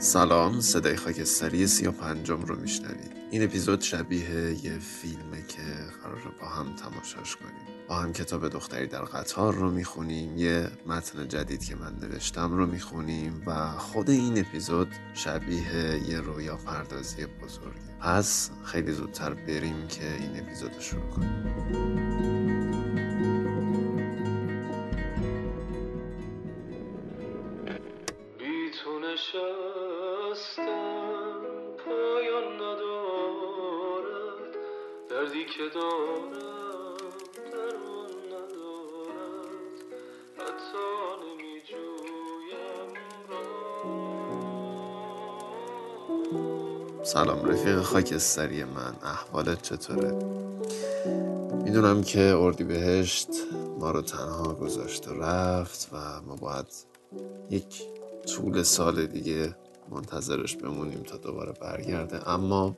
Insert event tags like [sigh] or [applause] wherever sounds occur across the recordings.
سلام صدای خاکستری سی و پنجم رو میشنوید. این اپیزود شبیه یه فیلمه که قرار با هم تماشاش کنیم. با هم کتاب دختری در قطار رو می‌خونیم یه متن جدید که من نوشتم رو می‌خونیم و خود این اپیزود شبیه یه رویا پردازی بزرگی. پس خیلی زودتر بریم که این اپیزود رو شروع کنیم. خاکستری من احوالت چطوره؟ می‌دونم که اردی بهشت ما رو تنها گذاشت و رفت و ما باید یک طول سال دیگه منتظرش بمونیم تا دوباره برگرده اما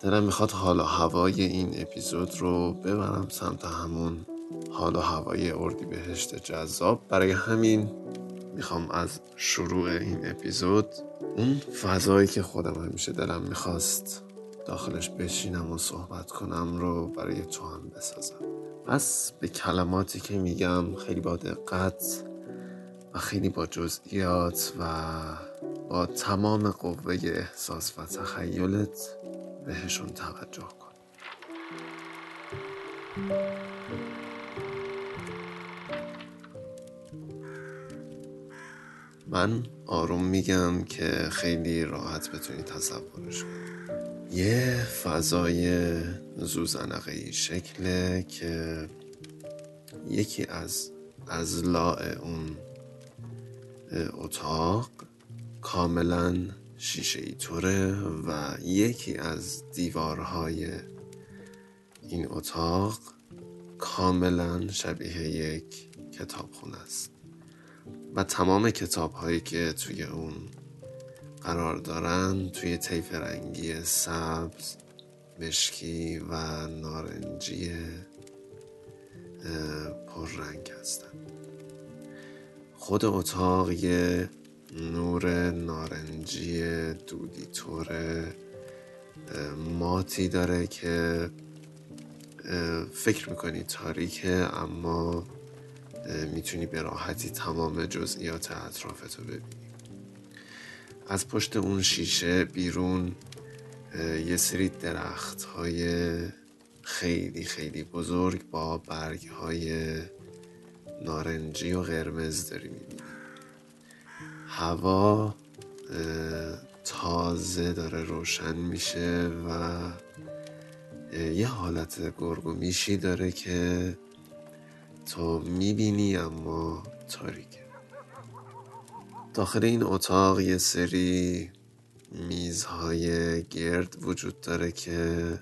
دلم می‌خواد حال هوای این اپیزود رو ببرم سمت همون حال و هوای اردی بهشت جذاب برای همین می‌خوام از شروع این اپیزود اون فضایی که خودم همیشه دلم می‌خواست داخلش بشینم و صحبت کنم رو برای تو هم بسازم. پس به کلماتی که میگم خیلی با دقت و خیلی با جزئیات و با تمام قوه احساس و تخیلت بهشون توجه کن. من آروم میگم که خیلی راحت بتونی تصورش کنی. یه فضای زوزنقه شکله که یکی از ازلاع اون اتاق کاملا شیشه ای طوره و یکی از دیوارهای این اتاق کاملا شبیه یک کتابخونه است. و تمام کتاب هایی که توی اون قرار دارن توی طیف رنگی سبز مشکی و نارنجی پررنگ هستن. خود اتاق یه نور نارنجی دودی طور ماتی داره که فکر می‌کنی تاریکه اما می‌تونی به راحتی تمام جزئیات اطرافتو ببینی. از پشت اون شیشه بیرون یه سری درخت های خیلی خیلی بزرگ با برگ های نارنجی و قرمز داری می‌بینی هوا تازه داره روشن میشه و یه حالت گرگ و میشی داره که تو می‌بینی اما تاریکه. داخل این اتاق یه سری میزهای گرد وجود داره که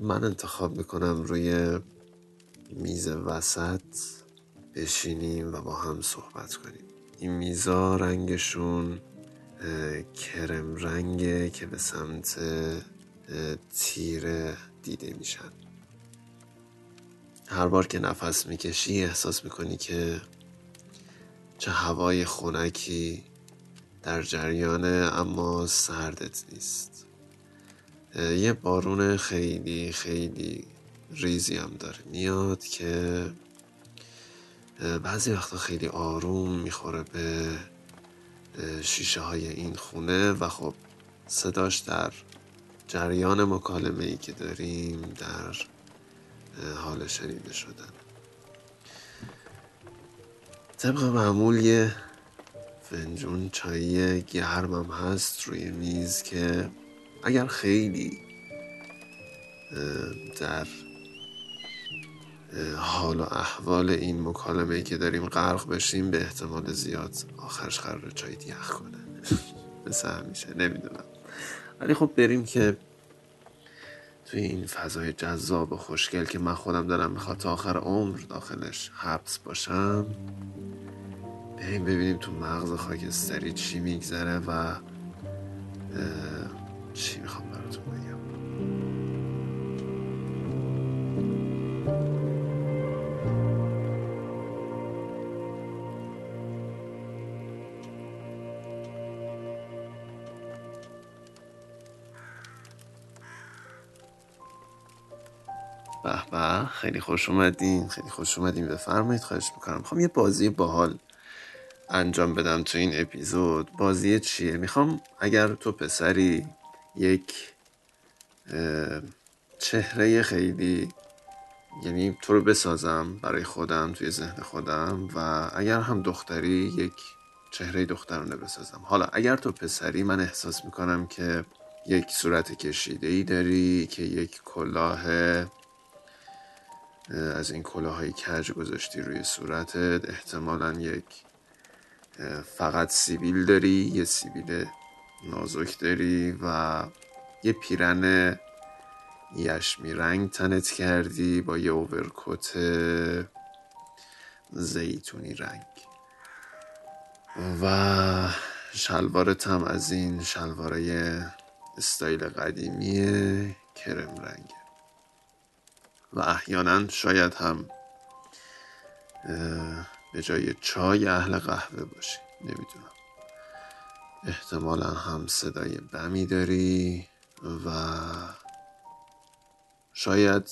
من انتخاب می‌کنم روی میز وسط بشینیم و با هم صحبت کنیم. این میزا رنگشون کرم رنگه که به سمت تیره دیده میشن. هر بار که نفس می‌کشی احساس می‌کنی که چه هوای خونکی در جریانه اما سردت نیست. یه بارون خیلی خیلی ریزی هم داره. میاد که بعضی وقتا خیلی آروم می‌خوره به شیشه های این خونه و خب صداش در جریان مکالمه ای که داریم در حال شنیده شدن. طبق معمول یه فنجون چایی گرمم هست روی میز که اگر خیلی در حال و احوال این مکالمه که داریم غرق بشیم به احتمال زیاد آخرش قرار چای یخ کنه. [laughs] مثل همیشه نمی‌دونم. ولی خب بریم که توی این فضای جذاب و خوشگل که من خودم دارم می‌خواد تا آخر عمر داخلش حبس باشم بریم ببینیم تو مغز خاکستری چی میگذره و چی می‌خوام براتون بگم. خیلی خوش اومدین خیلی خوش اومدین بفرمایید خواهش می‌کنم. می‌خوام یه بازی باحال انجام بدم تو این اپیزود. بازی چیه؟ می‌خوام اگر تو پسری یک چهره خیلی یعنی تو رو بسازم برای خودم توی ذهن خودم و اگر هم دختری یک چهره دخترانه بسازم. حالا اگر تو پسری من احساس می‌کنم که یک صورت کشیده ای داری که یک کلاه از این کلاه های کج گذاشتی روی صورتت احتمالا یک فقط سیبیل داری یه سیبیل نازک داری و یه پیرن یشمی رنگ تنت کردی با یه اوورکوت زیتونی رنگ. و شلوارت هم از این شلوارای استایل قدیمی کرم رنگه. و احیانا شاید هم به جای چای اهل قهوه باشی. نمی‌دونم. احتمالا هم صدای بمی داری و شاید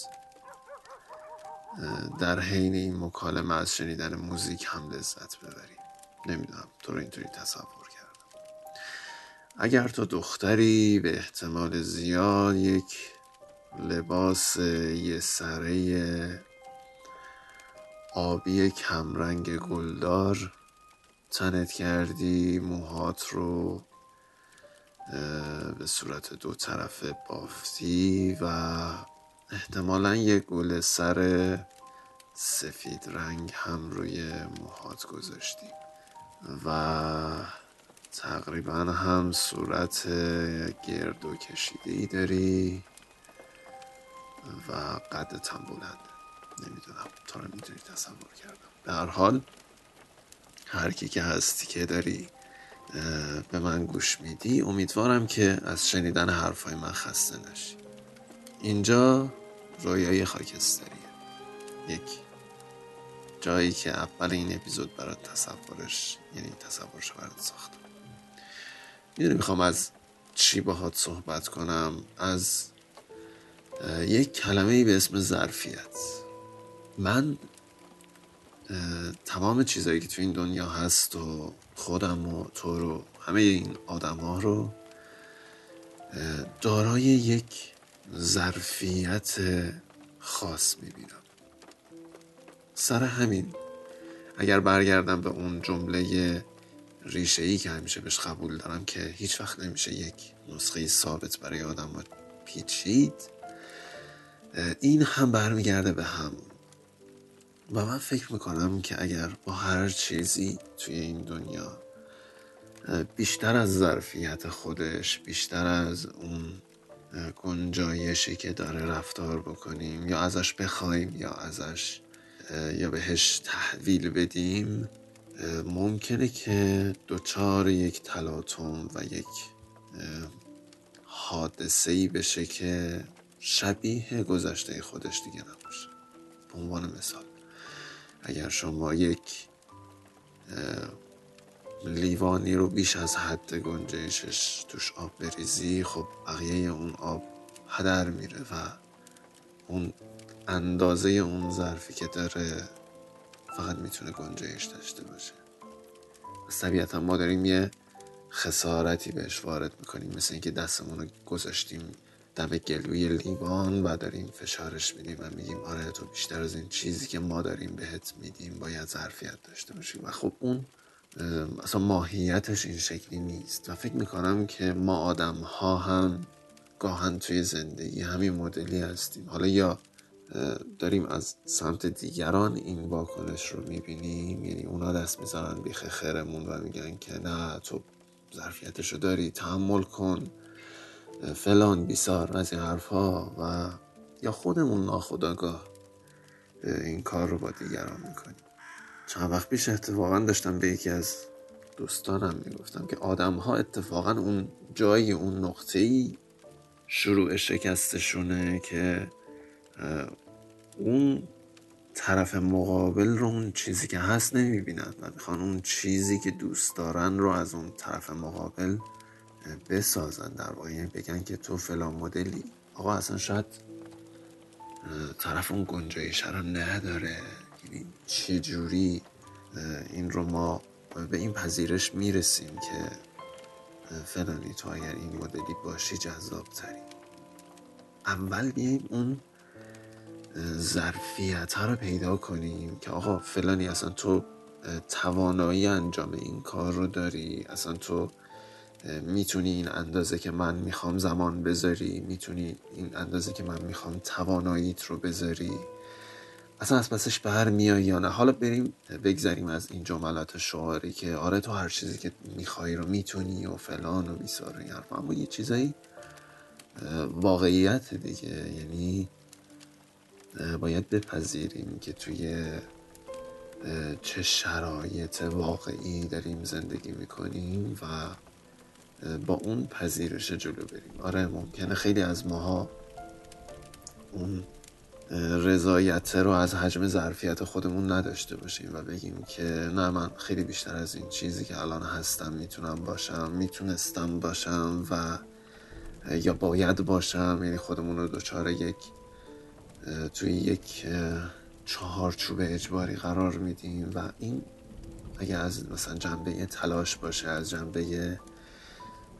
در حین این مکالمه از شنیدن موزیک هم لذت ببری. نمی‌دونم. تو رو اینطوری تصور کردم. اگر تو دختری به احتمال زیاد یک لباس یه سره آبی کمرنگ گلدار. تنت کردی موهات رو به صورت دو طرفه بافتی و احتمالا یه گل سر سفید رنگ هم روی موهات گذاشتی. و تقریبا هم صورت گرد و کشیده داری. و قدت هم بلنده نمی‌دونم. تو رو اینطوری تصور کردم. به هر حال هر کی که هستی که داری به من گوش میدی امیدوارم که از شنیدن حرفای من خسته نشی. اینجا رویای خاکستریه. یک جایی که اول این اپیزود برات تصورش یعنی تصورش برات ساختم. می‌دونی می‌خوام از چی باهات صحبت کنم؟ از یک کلمه به اسم ظرفیت. من تمام چیزهایی که تو این دنیا هست و خودم و تو رو همه این آدم ها رو دارای یک ظرفیت خاص می‌بینم. سر همین اگر برگردم به اون جمله ریشه ای که همیشه بهش قبول دارم که هیچ وقت نمیشه یک نسخه ثابت برای آدم ها پیچید این هم برمیگرده به همون و من فکر می‌کنم که اگر با هر چیزی توی این دنیا بیشتر از ظرفیت خودش بیشتر از اون گنجایشی که داره رفتار بکنیم یا ازش بخوایم یا ازش یا بهش تحویل بدیم ممکنه که دوچار یک تلاطم و یک حادثه ای بشه که شبیه گذشته خودش دیگه نباشه. به عنوان مثال. اگر شما یک لیوانی رو بیش از حد گنجشش توش آب بریزی خب بقیه اون آب هدر میره و اون اندازه اون ظرفی که داره فقط می‌تونه گنجایش داشته باشه. طبیعتا ما داریم یه خسارتی بهش وارد می‌کنیم. مثل اینکه دستمون رو گذاشتیم دم گلوی لیوان و داریم فشارش میدیم و میگیم آره تو بیشتر از این چیزی که ما داریم بهت میدیم باید ظرفیت داشته باشیم. و خب اون اصلا ماهیتش این شکلی نیست. و فکر می‌کنم که ما آدم ها هم گاهن توی زندگی همین مدلی هستیم. حالا یا داریم از سمت دیگران این واکنش رو می‌بینیم. یعنی اونا دست می‌ذارن بیخ خیرمون و میگن که نه تو ظرفیتش رو داری تحمل کن. فلان بیسار از این حرفها و یا خودمون ناخداگاه این کار رو با دیگران می‌کنیم. چند وقت پیش اتفاقا داشتم به یکی از دوستانم می‌گفتم که آدم ها اتفاقا اون جایی اون نقطه ای شروع شکستشونه که اون طرف مقابل رو اون چیزی که هست نمی‌بینن و می‌خوان اون چیزی که دوست دارن رو از اون طرف مقابل بسازن. در واقع یعنی بگن که تو فلان مدلی آقا اصلا شاید طرف اون گنجایش رو نداره. یعنی چجوری این رو ما به این پذیرش می‌رسیم که فلانی تو اگر این مدلی باشی جذاب تری اول بیایم اون ظرفیت ها رو پیدا کنیم که آقا فلانی اصلا تو توانایی انجام این کار رو داری اصلا تو می‌تونی این اندازه که من می‌خوام زمان بذاری می‌تونی این اندازه که من می‌خوام تواناییت رو بذاری اصلا از پسش بر میای یا نه؟ حالا بریم بگذریم از این جملات شعاری که آره تو هر چیزی که می‌خوای رو می‌تونی و فلان و بیسار این حرف اما یه چیزایی واقعیت دیگه. یعنی باید بپذیریم که توی چه شرایط واقعی داریم زندگی می‌کنیم و با اون پذیرش جلو بریم. آره ممکنه خیلی از ماها اون رضایت رو از حجم ظرفیت خودمون نداشته باشیم و بگیم که نه من خیلی بیشتر از این چیزی که الان هستم می‌تونم باشم می‌تونستم باشم و یا باید باشم. یعنی خودمون رو دچار یک توی یک چهارچوب اجباری قرار میدیم و این اگه از مثلا جنبه تلاش باشه از جنبه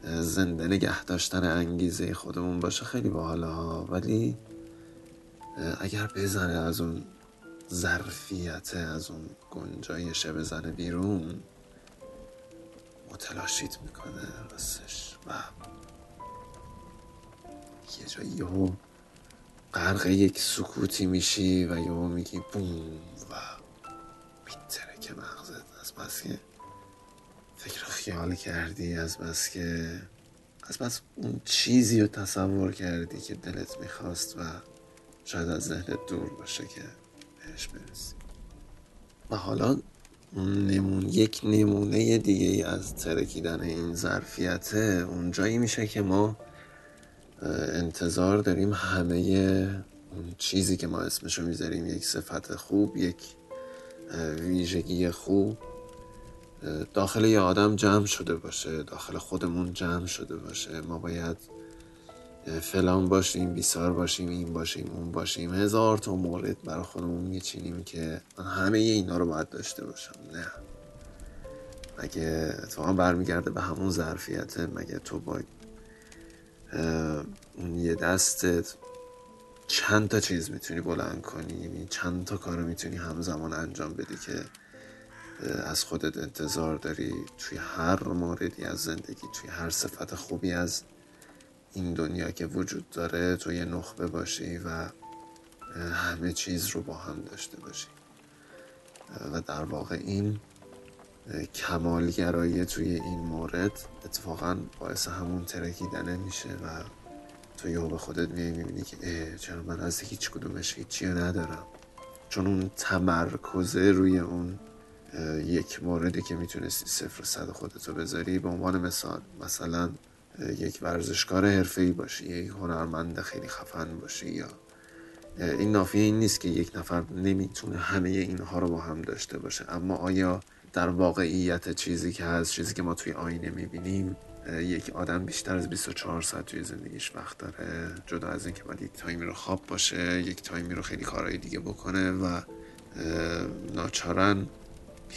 زنده نگه داشتن انگیزه خودمون باشه خیلی باحاله ها. ولی اگر بزنه از اون ظرفیت از اون گنجایشه بزنه بیرون متلاشیت می‌کنه راستش. و یه جایی یهو غرق یک سکوتی میشی و یهو میگی بوم و میتره که مغزت. از بس که فکر خیال کردی از بس که از بس اون چیزی رو تصور کردی که دلت می‌خواست و شاید از ذهنت دور باشه که بهش برسی. و حالا نمون یک نمونه دیگه از ترکیدن این ظرفیته اون جایی میشه که ما انتظار داریم همه اون چیزی که ما اسمشو می‌ذاریم یک صفت خوب یک ویژگی خوب داخل یه آدم جمع شده باشه داخل خودمون جمع شده باشه. ما باید فلان باشیم بیسار باشیم این باشیم اون باشیم. هزار تا مورد برای خودمون میچینیم که همه اینا رو باید داشته باشم. نه. مگه اتفاقا برمیگرده به همون ظرفیته؟ مگه تو با اون یه دستت چند تا چیز می‌تونی بلند کنی؟ یعنی چند تا کار می‌تونی همزمان انجام بدی که از خودت انتظار داری توی هر موردی از زندگی توی هر صفت خوبی از این دنیا که وجود داره تو یه نخبه باشی و همه چیز رو با هم داشته باشی. و در واقع این کمالگرایی توی این مورد اتفاقا باعث همون ترکیدنه میشه و تو یهو به خودت میای می‌بینی که اه چرا من از هیچ کدومش هیچی ندارم. چون اون تمرکزه روی اون یک موردی که می‌تونستی صفر صد خودتو بذاری به عنوان مثال. مثلا یک ورزشکار حرفه‌ای باشی یک هنرمند خیلی خفن باشی یا این نافیه این نیست که یک نفر نمی‌تونه همه اینها رو با هم داشته باشه. اما آیا در واقعیت چیزی که هست چیزی که ما توی آینه می‌بینیم یک آدم بیشتر از 24 ساعت توی زندگیش وقت داره جدا از اینکه باید یک time ی رو خواب باشه یک time ی رو خیلی کارهای دیگه بکنه و ناچاراً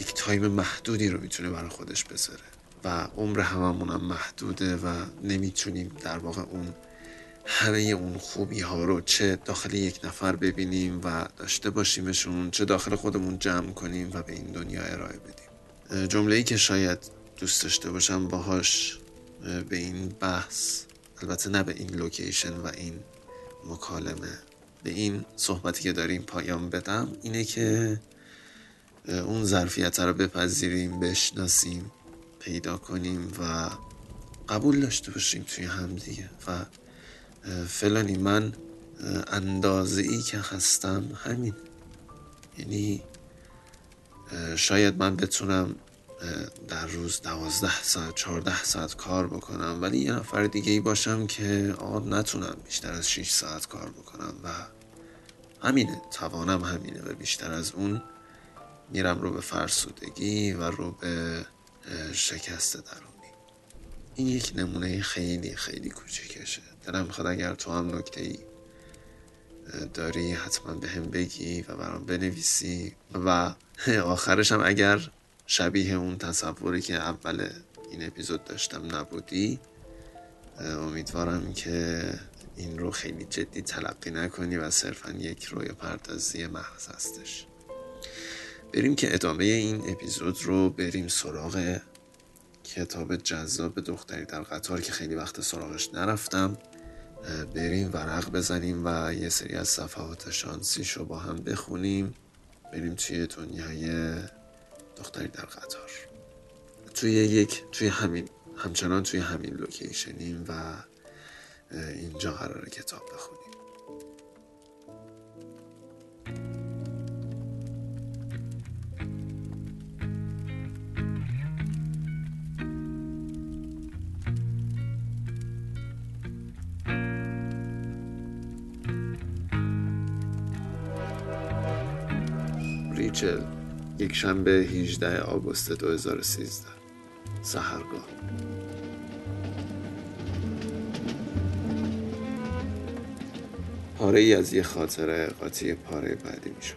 یک time محدودی رو می‌تونه برای خودش بذاره. و عمر هممون هم محدوده و نمی‌تونیم در واقع اون همه اون خوبی ها رو چه داخل یک نفر ببینیم و داشته باشیمشون چه داخل خودمون جمع کنیم و به این دنیا ارائه بدیم. جمله ای که شاید دوست داشته باشم باهاش به این بحث البته نه به این لوکیشن و این مکالمه به این صحبتی که داریم پایان بدم اینه که اون ظرفیت رو بپذیریم بشناسیم پیدا کنیم و قبول داشته باشیم توی هم دیگه. و فلانی من اندازه ای که هستم همین. یعنی شاید من بتونم در روز دوازده ساعت چهارده ساعت کار بکنم ولی یه نفر دیگه ای باشم که آقا نتونم بیشتر از 6 ساعت کار بکنم و همینه توانم همینه و بیشتر از اون. میرم رو به فرسودگی و رو به شکست درونی. این یک نمونه خیلی خیلی کوچیکشه دلم می‌خواد اگر تو هم نکته ای داری حتما به هم بگی و برام بنویسی. و آخرش هم اگر شبیه اون تصوری که اول این اپیزود داشتم نبودی امیدوارم که این رو خیلی جدی تلقی نکنی و صرفا یک روی پردازی محض هستش. بریم که ادامه این اپیزود رو بریم سراغ کتاب جذاب دختری در قطار که خیلی وقت سراغش نرفتم. بریم ورق بزنیم و یه سری از صفحات شانسیش رو با هم بخونیم. بریم توی دنیای دختری در قطار. توی یک توی همین همچنان توی همین لوکیشنیم و اینجا قرار کتاب بخونیم. ریچل یک شنبه 18 آگوست 2013 سهرگاه. پاره ای از یه خاطره قاطی پاره بعدی می شد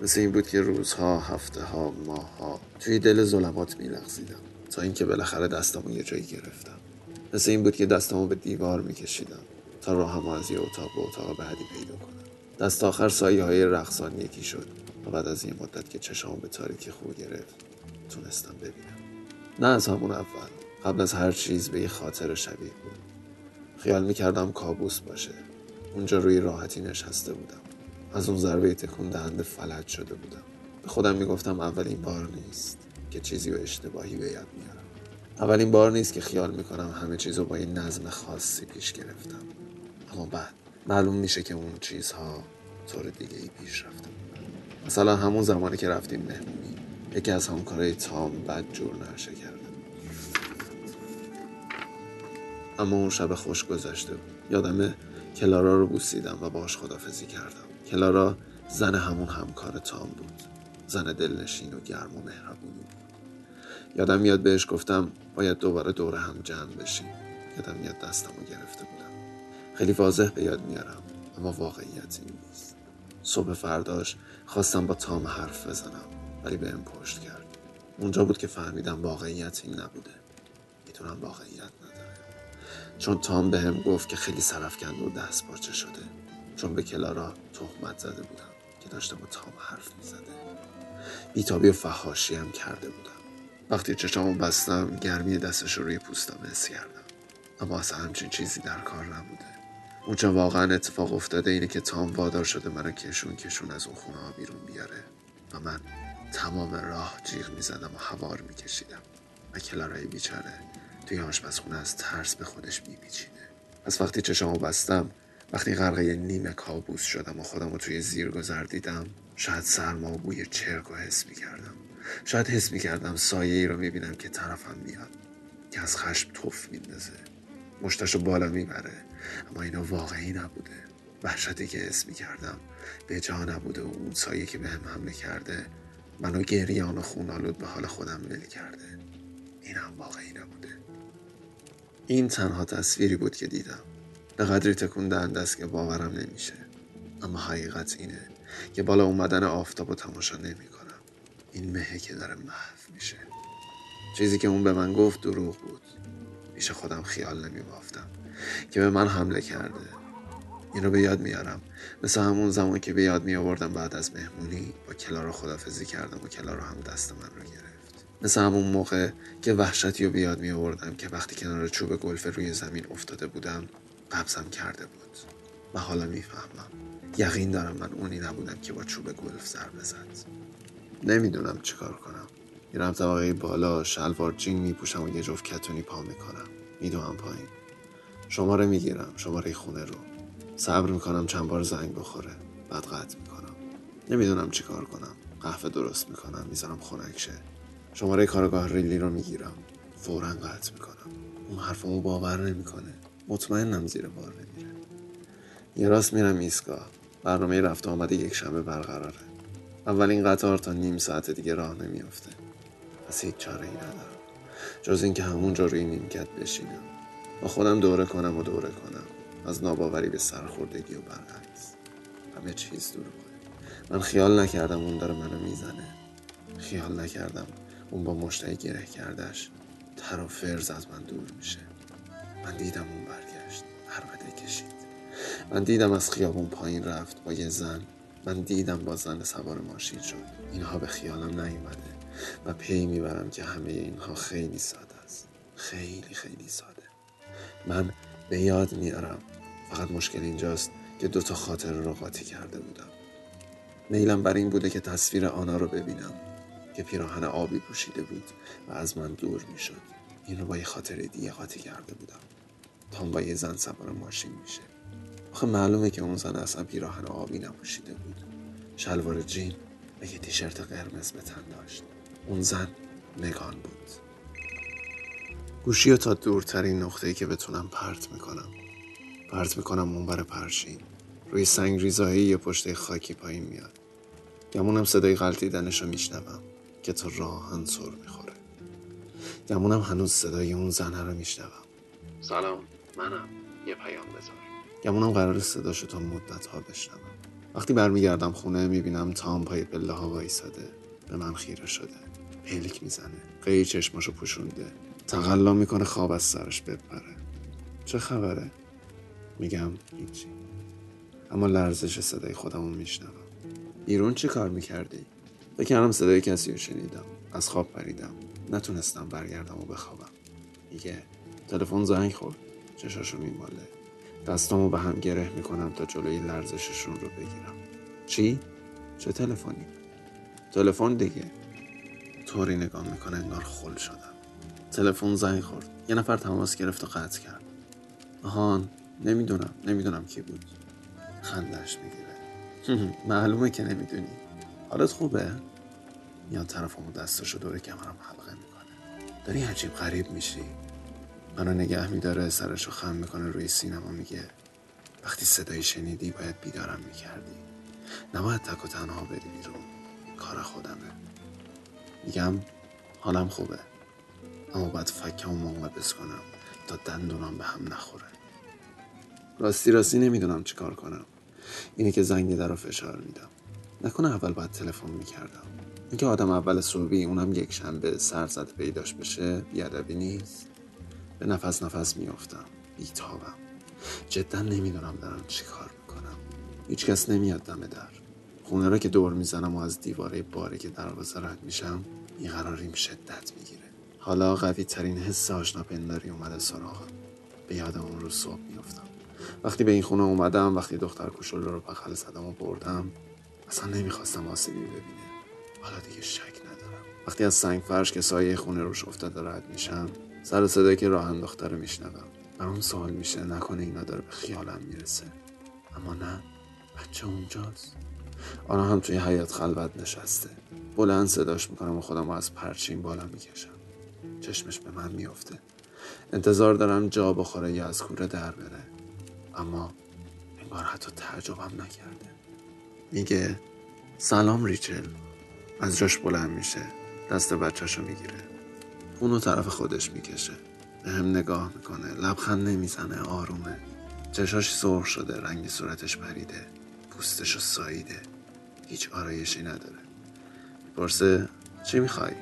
مثل این بود که روزها، هفته ها، ماه ها توی دل ظلمات می لغزیدم تا اینکه بالاخره دستمو یه جایی گرفتم. مثل این بود که دستمو به دیوار می کشیدم تا راهم از یه اتاق به اتاق بعدی پیدا کنم. دست آخر سایه های رقصان یکی شد. و بعد از این مدت که چشمو به تاریکی خو گرفت تونستم ببینم. نه از همون اول قبل از هر چیز به یه خاطر شبیه بود. خیال می‌کردم کابوس باشه. اونجا روی راحتی نشسته بودم. از اون ضربه تکون دهنده فلج شده بودم. به خودم می‌گفتم اولین بار نیست که چیزی و اشتباهی به یاد میارم اولین بار نیست که خیال می‌کنم همه چیز رو با یه نظم خاصی پیش گرفتم. اما بعد معلوم میشه که اون چیزها طور دیگه ای پیش رفته مثلا همون زمانی که رفتیم مهمونی یکی از همکارای تام بد جور نرشه کردم اما اون شب خوش گذشته بود. یادمه کلارا رو بوسیدم و باش خدافزی کردم. کلارا زن همون همکار تام بود. زن دلنشین و گرم و مهربونی بود. یادم میاد بهش گفتم باید دوباره دور هم جمع بشیم. یادم میاد دستم رو گرفته بودم. خیلی واضح به یاد میارم اما واقعیت این نیست. صبح فرداش خواستم با تام حرف بزنم ولی بهم پشت کرد. اونجا بود که فهمیدم واقعیت این نبوده. می‌تونم واقعیت نداره چون تام بهم گفت که خیلی سرفکند و دست پاچه شده چون به کلارا تهمت زده بودم که داشته با تام حرف می‌زده. بیتابی و فهاشی هم کرده بودم. وقتی چشامو بستم گرمی دستش رو روی پوستم حس کردم. اما اصلا همچین چیزی در کار نبوده. اونچه واقعا اتفاق افتاده اینه که تام وادار شده منو کشون کشون از اون خونه ها بیرون بیاره و من تمام راه جیغ می‌زدم و هوار میکشیدم. و کلارای بیچاره توی آشپزخونه از ترس به خودش میپیچیده. از وقتی چشامو بستم وقتی غرقه نیمه کابوس شدم و خودم رو توی زیر گذر دیدم شاید سرما و بوی چرک و حس می‌کردم. شاید حس می‌کردم سایه ای رو می‌بینم که طرفم میاد که از خشم توف میندازه. مشتشو بالا می‌بره. اما اینا واقعی نبوده. وحشتی که حس می‌کردم به جا نبوده و اون سایه که به هم حمله کرده منو گریان و خونالود به حال خودم ول کرده. این هم واقعی نبوده. این تنها تصویری بود که دیدم. به قدری تکون دهنده است که باورم نمیشه. اما حقیقت اینه که بالا اومدن آفتاب و تماشا نمی کنم این مهه که داره محو میشه. چیزی که اون به من گفت دروغ بود. پیش خودم خیال نمی بافتم که به من حمله کرده. این رو به یاد میارم. مثل همون زمان که به یاد می آوردم بعد از مهمونی با کلارا خدافزی کردم و کلارا هم دست من رو گرفت. مثل همون موقع که وحشتی رو به یاد می آوردم که وقتی کنار چوب گلف روی زمین افتاده بودم قبضم کرده بود. و حالا می‌فهمم. یقین دارم من اونی نبودم که با چوب گلف ضربه زد. نمی‌دونم چیکار کنم. میرم طبقه بالا شلوار جین میپوشم و یه جفت کتونی پا می‌کنم. میدوم پایین. شماره می‌گیرم شماره خونه رو. صبر می‌کنم چند بار زنگ بخوره. بعد قطع می‌کنم. نمی‌دونم چیکار کنم. قهوه درست می‌کنم می‌ذارم خنک شه شماره کارگاه ریلی رو می‌گیرم. فورا قطع می‌کنم. اون حرفمو باور نمی‌کنه. مطمئنم زیر بار نمیره. یه راست میرم ایستگاه. برنامه رفت آمده یک شنبه برقراره. اولین قطار تا نیم ساعت دیگه راه نمیافته. پس هیچ چاره ای ندارم. جز اینکه همونجا روی نیمکت بشینم. با خودم دوره کنم و دوره کنم. از ناباوری به سرخوردگی و برعکس. همه چیز دروغه من خیال نکردم اون داره منو می‌زنه. خیال نکردم اون با مشتای گره کردش تر و فرز از من دور میشه. من دیدم اون برگشت. عربده کشید من دیدم از خیابون پایین رفت با یه زن. من دیدم با زن سوار ماشین شد. اینها به خیالم نیومده. و پی می‌برم که همه اینها خیلی ساده است. خیلی خیلی ساده. من به یاد میارم. فقط مشکل اینجاست که دوتا خاطر رو قاطی کرده بودم. میلم بر این بوده که تصویر آنا رو ببینم که پیراهن آبی پوشیده بود و از من دور می‌شد. این رو با یه خاطر دیگه قاطی کرده بودم. تام با یه زن سوار ماشین میشه. آخه معلومه که اون زن اصلا پیراهن آبی نپوشیده بود. شلوار جین و یه تیشرت قرمز به تن داشت. اون زن نگان بود. گوشی تا دورترین نقطه‌ای که بتونم پرت می‌کنم. پرت می‌کنم اونور پرشین روی سنگ ریزایی یا پشت خاکی پایین میاد. گمونم صدای غلطیدنش رو میشنوم که تا راهن سر می‌خوره. گمونم هنوز صدای اون زنه رو میشنوم. سلام منم. یه پیام بذار. گمونم قرار صداشو تا مدت ها بشنوم. وقتی برمیگردم خونه می‌بینم تام پای پله ها وایساده. به من خیره شده. پلک می‌زنه. قیی چشماشو پوشونده. تقلا می‌کنه خواب از سرش بپره. چه خبره؟ میگم هیچی. اما لرزش صدای خودمو میشنوم. بیرون چه کار می‌کردی؟ بکنم صدای کسی رو شنیدم. از خواب پریدم. نتونستم برگردم و بخوابم. میگه تلفن زنگ خورد. چشاشو میماله. دستامو به هم گره می‌کنم تا جلوی لرزششون رو بگیرم. چی؟ چه تلفنی؟ تلفن دیگه. طوری نگاه می‌کنه انگار خل شدم. تلفن زنگ خورد. یه نفر تماس گرفت و قطع کرد. آهان نمی‌دونم نمی‌دونم کی بود. خندش می‌گیره. معلومه که نمی‌دونی. حالت خوبه؟ یا طرفمو دستشو دور کمرم حلقه می‌کنه. داری عجیب غریب میشی. منو نگه میداره سرشو خم می‌کنه روی سینما میگه وقتی صدایی شنیدی باید بیدارم می‌کردی. نباید تک و تنها بری بیرون. کار خودمه. میگم حالم خوبه. اما باید فکمو منقبض کنم تا دندونام به هم نخوره. راستی راستی نمی‌دونم چی کار کنم. اینه که زنگ در رو فشار میدم. نکنه اول باید تلفن می‌کردم. اینکه آدم اول صبحی اونم یک شنبه سرزد پیداش بشه بیادبی نیست. به نفس نفس میافتم. بیتابم. جدا نمی‌دونم دارم چی کار می‌کنم. هیچکس نمیاد دم در. خونه را که دور می‌زنم و از دیواره باره که دروازه رد میشم بیقراریم شدت می‌گیره. حالا قوی ترین حس آشنا پنداری اومده سراغم. به یاد اون روز صبح میافتم. وقتی به این خونه اومدم وقتی دختر کوچولو رو بغل زدم و بردم اصلا نمی‌خواستم آسیبی ببینه. حالا دیگه شک ندارم. وقتی از سنگ فرش که سایه خونه روش افتاده رد میشم سر صدایی که راه انداخته رو میشنوم. برام سوال میشه نکنه اینا داره به خیالم می‌رسه. اما نه بچه اونجاست. آنا هم توی حیات خلوت نشسته. بلند صداش می‌کنم و خودم رو از پرچین بالا می‌کشم. چشمش به من میافته. انتظار دارم جا بخوره یا از کوره در بره. اما انگار حتی تعجبم نکرده. میگه سلام ریچل. از جاش بلند میشه. دست بچهشو می‌گیره. اونو طرف خودش می‌کشه. به هم نگاه می‌کنه. لبخند نمی‌زنه. آرومه. چشاش سرخ شده. رنگ صورتش پریده. پوستشو ساییده. هیچ آرایشی نداره. پرسه چی می‌خوای؟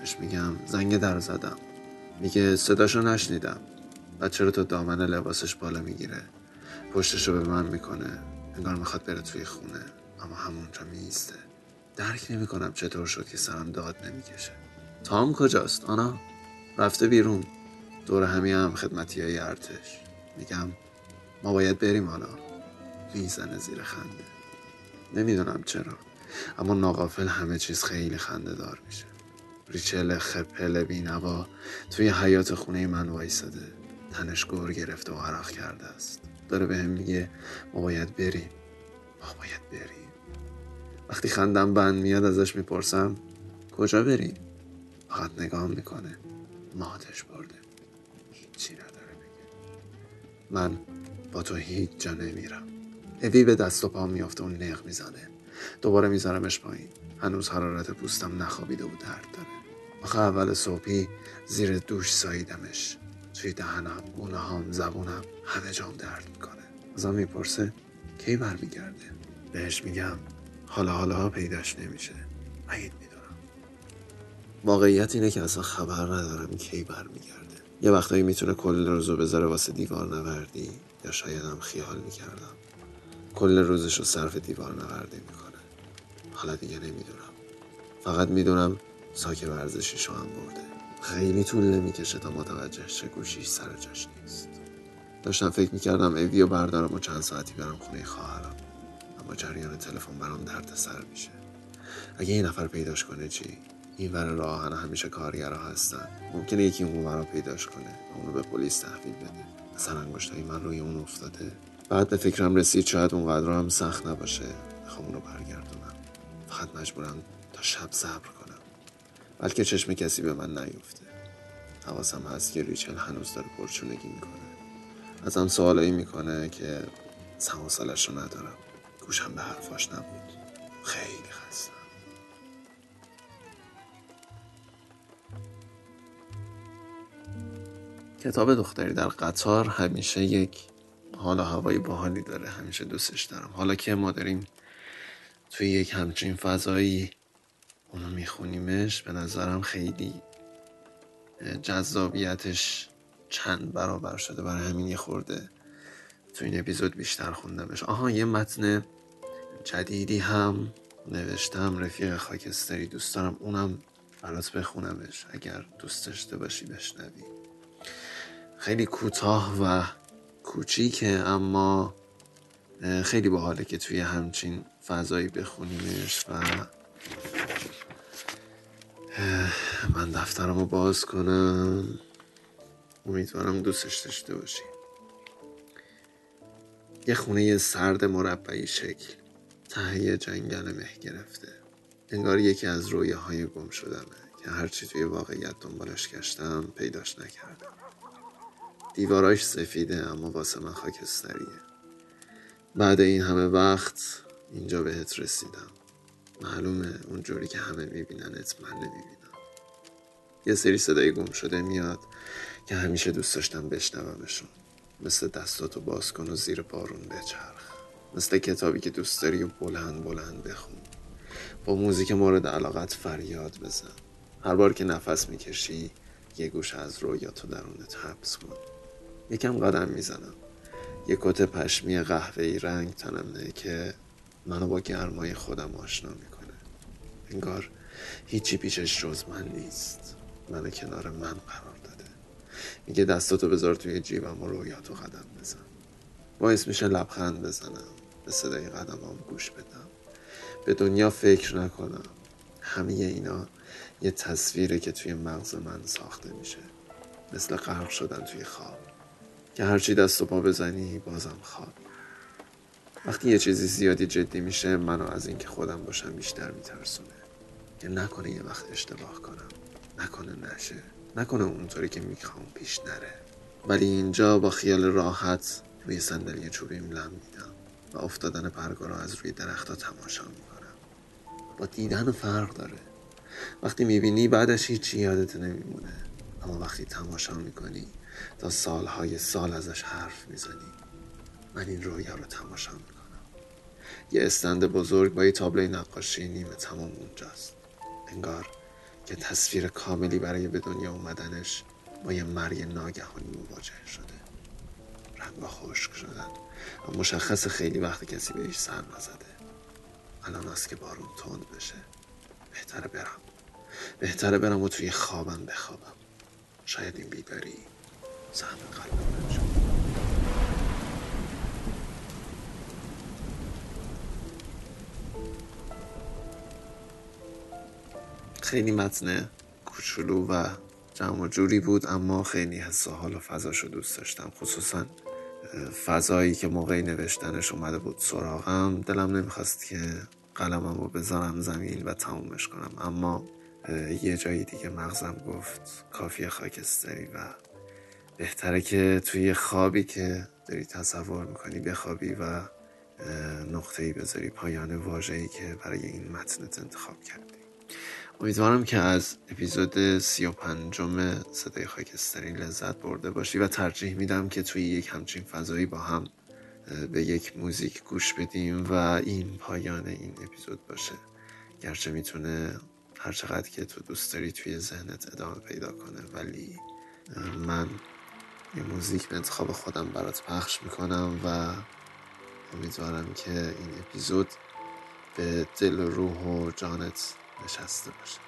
بهش میگم زنگ در زدم. میگه صداشو نشنیدم. بچه رو تا دامن لباسش بالا می‌گیره؟ پشتشو به من می‌کنه. انگار می‌خواد بره توی خونه. اما همونجا میسته درک نمی‌کنم چطور شد که سرم داد نمی‌کشه. تام کجاست آنا؟ رفته بیرون. دور همی هم خدمتی های ارتش. میگم ما باید بریم حالا می‌زنه زیر خنده. نمی‌دونم چرا. اما ناقافل همه چیز خیلی خنده دار میشه. ریچل خپل بینوا توی حیات خونه من وایساده. تنش گور گرفته و عرق کرده است. داره به هم میگه ما باید بریم. ما باید بریم. وقتی خندم بند میاد ازش می‌پرسم کجا بریم فقط نگاه می‌کنه. ماتش برده. هیچی نداره بگه. من با تو هیچ جا نمیرم. اوی به دست و پا میافته و نق می‌زنه. دوباره میذارمش پایین. هنوز حرارت پوستم نخوابیده و درد داره. آخه اول صبحی زیر دوش ساییدمش. توی دهنم گونه هم زبونم همه جام درد می‌کنه. ازم می‌پرسه کی برمیگرده؟ بهش میگم حالا حالا پیداش نمیشه. بعید می‌دونم؟ واقعیت اینه که اصلا خبر ندارم کی برمیگرده. یه وقتایی می‌تونه کل روزو بذاره واسه دیوار نوردی یا شاید هم خیال می‌کردم. کل روزش رو صرف دیوار نوردی می‌کنه. حالا دیگه نمی‌دونم. فقط می‌دونم ساک ورزشیشو هم برده. خیلی طول نمی‌کشه تا متوجه چه گوشیش سر جاش نیست. داشتم فکر می‌کردم ایویو بردارم و چند ساعتی برم خونه خواهرم. اما جریان تلفن برام درد سر میشه. اگه این نفر پیداش کنه چی؟ این ور راهن همیشه کارگرا هستن. ممکنه یکی اون ور پیداش کنه و اونو به پلیس تحویل بده. مثلا انگشتای من روی اون افتاده. بعد به فکرم رسید شاید اونقدر هم سخت نباشه. بخوام اونو برگردونم. فقط مجبورم تا شب صبر کنم. بلکه چشم کسی به من نیفته. حواسم هست که ریچل هنوز داره پرچونگی می‌کنه. ازم سوالایی می‌کنه که سم سالش رو ندارم. گوشم به حرفاش نبود. خیلی خستم. کتاب دختری در قطار همیشه یک حال و هوای باحالی داره همیشه دوستش دارم. حالا که ما داریم توی یک همچین فضایی اونو میخونیمش به نظرم خیلی جذابیتش چند برابر شده. برای همین یه خورده تو این اپیزود بیشتر خوندمش. آها یه متن جدیدی هم نوشتم رفیق خاکستری دوست دارم. اونم برات بخونمش اگر دوست داشته باشی بشنوی. خیلی کوتاه و کوچیکه اما خیلی باحاله که توی همچین فضایی بخونیمش و من دفترمو باز کنم. امیدوارم دوستش داشته باشی. یه خونه سرد مربعی شکل. ته جنگل مه گرفته. انگار یکی از رویاهای گم شدمه که هرچی توی واقعیت دنبالش گشتم پیداش نکردم. دیواراش سفیده اما واسه من خاکستریه. بعد این همه وقت اینجا بهت رسیدم. معلومه اونجوری که همه میبیننت من نمی‌بینم. یه سری صدای گم شده میاد که همیشه دوست داشتم بشنومشون. مثل دستاتو باز کن و زیر بارون بچرخ. مثل کتابی که دوست داری و بلند بلند بخون. با موزیک مورد علاقت فریاد بزن. هر بار که نفس می‌کشی یه گوش از رویاتو درونت حبس کن. یکم قدم می‌زنم. یه کت پشمی قهوه‌ای رنگ تنمه که منو با گرمای خودم آشنا می‌کنه. انگار هیچی پیشش جز من نیست. منو کنار من قرار داده. میگه دستاتو بذار توی جیبم و رویاتو قدم بزن. باعث میشه لبخند بزنم. به صدای قدمام گوش بدم. به دنیا فکر نکنم. همه اینا یه تصویره که توی مغز من ساخته میشه. مثل غرق شدن توی خواب. که هرچی دست و پا بزنی بازم خواب. وقتی یه چیزی زیادی جدی میشه منو از اینکه خودم باشم بیشتر میترسونه. که نکنه یه وقت اشتباه کنم. نکنه نشه. نکنه اونطوری که می‌خوام پیش نره. ولی اینجا با خیال راحت روی صندلی چوبیم لم میدم و افتادن پرگارا از روی درختها تماشا می‌کنم. با دیدن فرق داره. وقتی می‌بینی بعدش هیچی یادت نمیمونه. اما وقتی تماشا می‌کنی تا سالهای سال ازش حرف می‌زنی. من این رویا رو تماشا می‌کنم. یه استند بزرگ با یه تابلوی نقاشی نیمه تمام اونجاست. انگار که تصویر کاملی برای به دنیا اومدنش با یه مرگ ناگهانی مواجه شده. رنگا خشک شدن. و مشخص خیلی وقت کسی بهش سر نزده. الان است که بارون تند بشه. بهتره برم. بهتره برم و توی خوابم بخوابم. شاید این بیداری خیلی متن کوچولو و جمع جوری بود اما خیلی حس حال و فضاش رو دوست داشتم. خصوصا فضایی که موقعی نوشتنش اومده بود سراغم. دلم نمی‌خواست که قلمم رو بذارم زمین و تمومش کنم اما یه جایی دیگه مغزم گفت کافی خاکستری و بهتره که توی خوابی که داری تصور می‌کنی بخوابی و نقطه ای بذاری پایان واژه‌ای که برای این متنت انتخاب کردی. امیدوارم که از اپیزود سی و پنجم صدای خاکستری لذت برده باشی و ترجیح میدم که توی یک همچین فضایی با هم به یک موزیک گوش بدیم و این پایان این اپیزود باشه. گرچه می‌تونه هر چقدر که تو دوست داری توی ذهنت ادامه پیدا کنه ولی من یه موزیک به انتخاب خودم برات پخش می‌کنم و امیدوارم که این اپیزود به دل و روح و جانت نشسته باشه.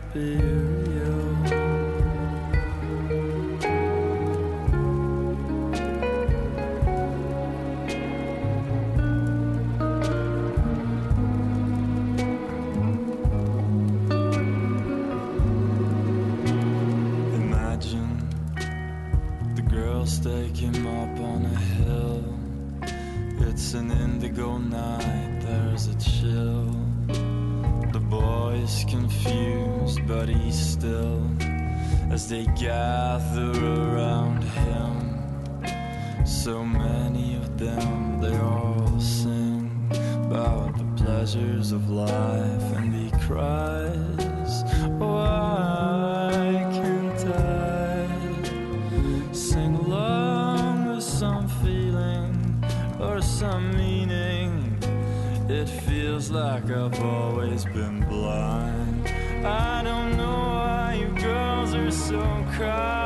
disappear. they gather around him. So many of them, they all sing about the pleasures of life, and he cries, Why can't I sing along with some feeling or some meaning? It feels like I've always been blind. I cry.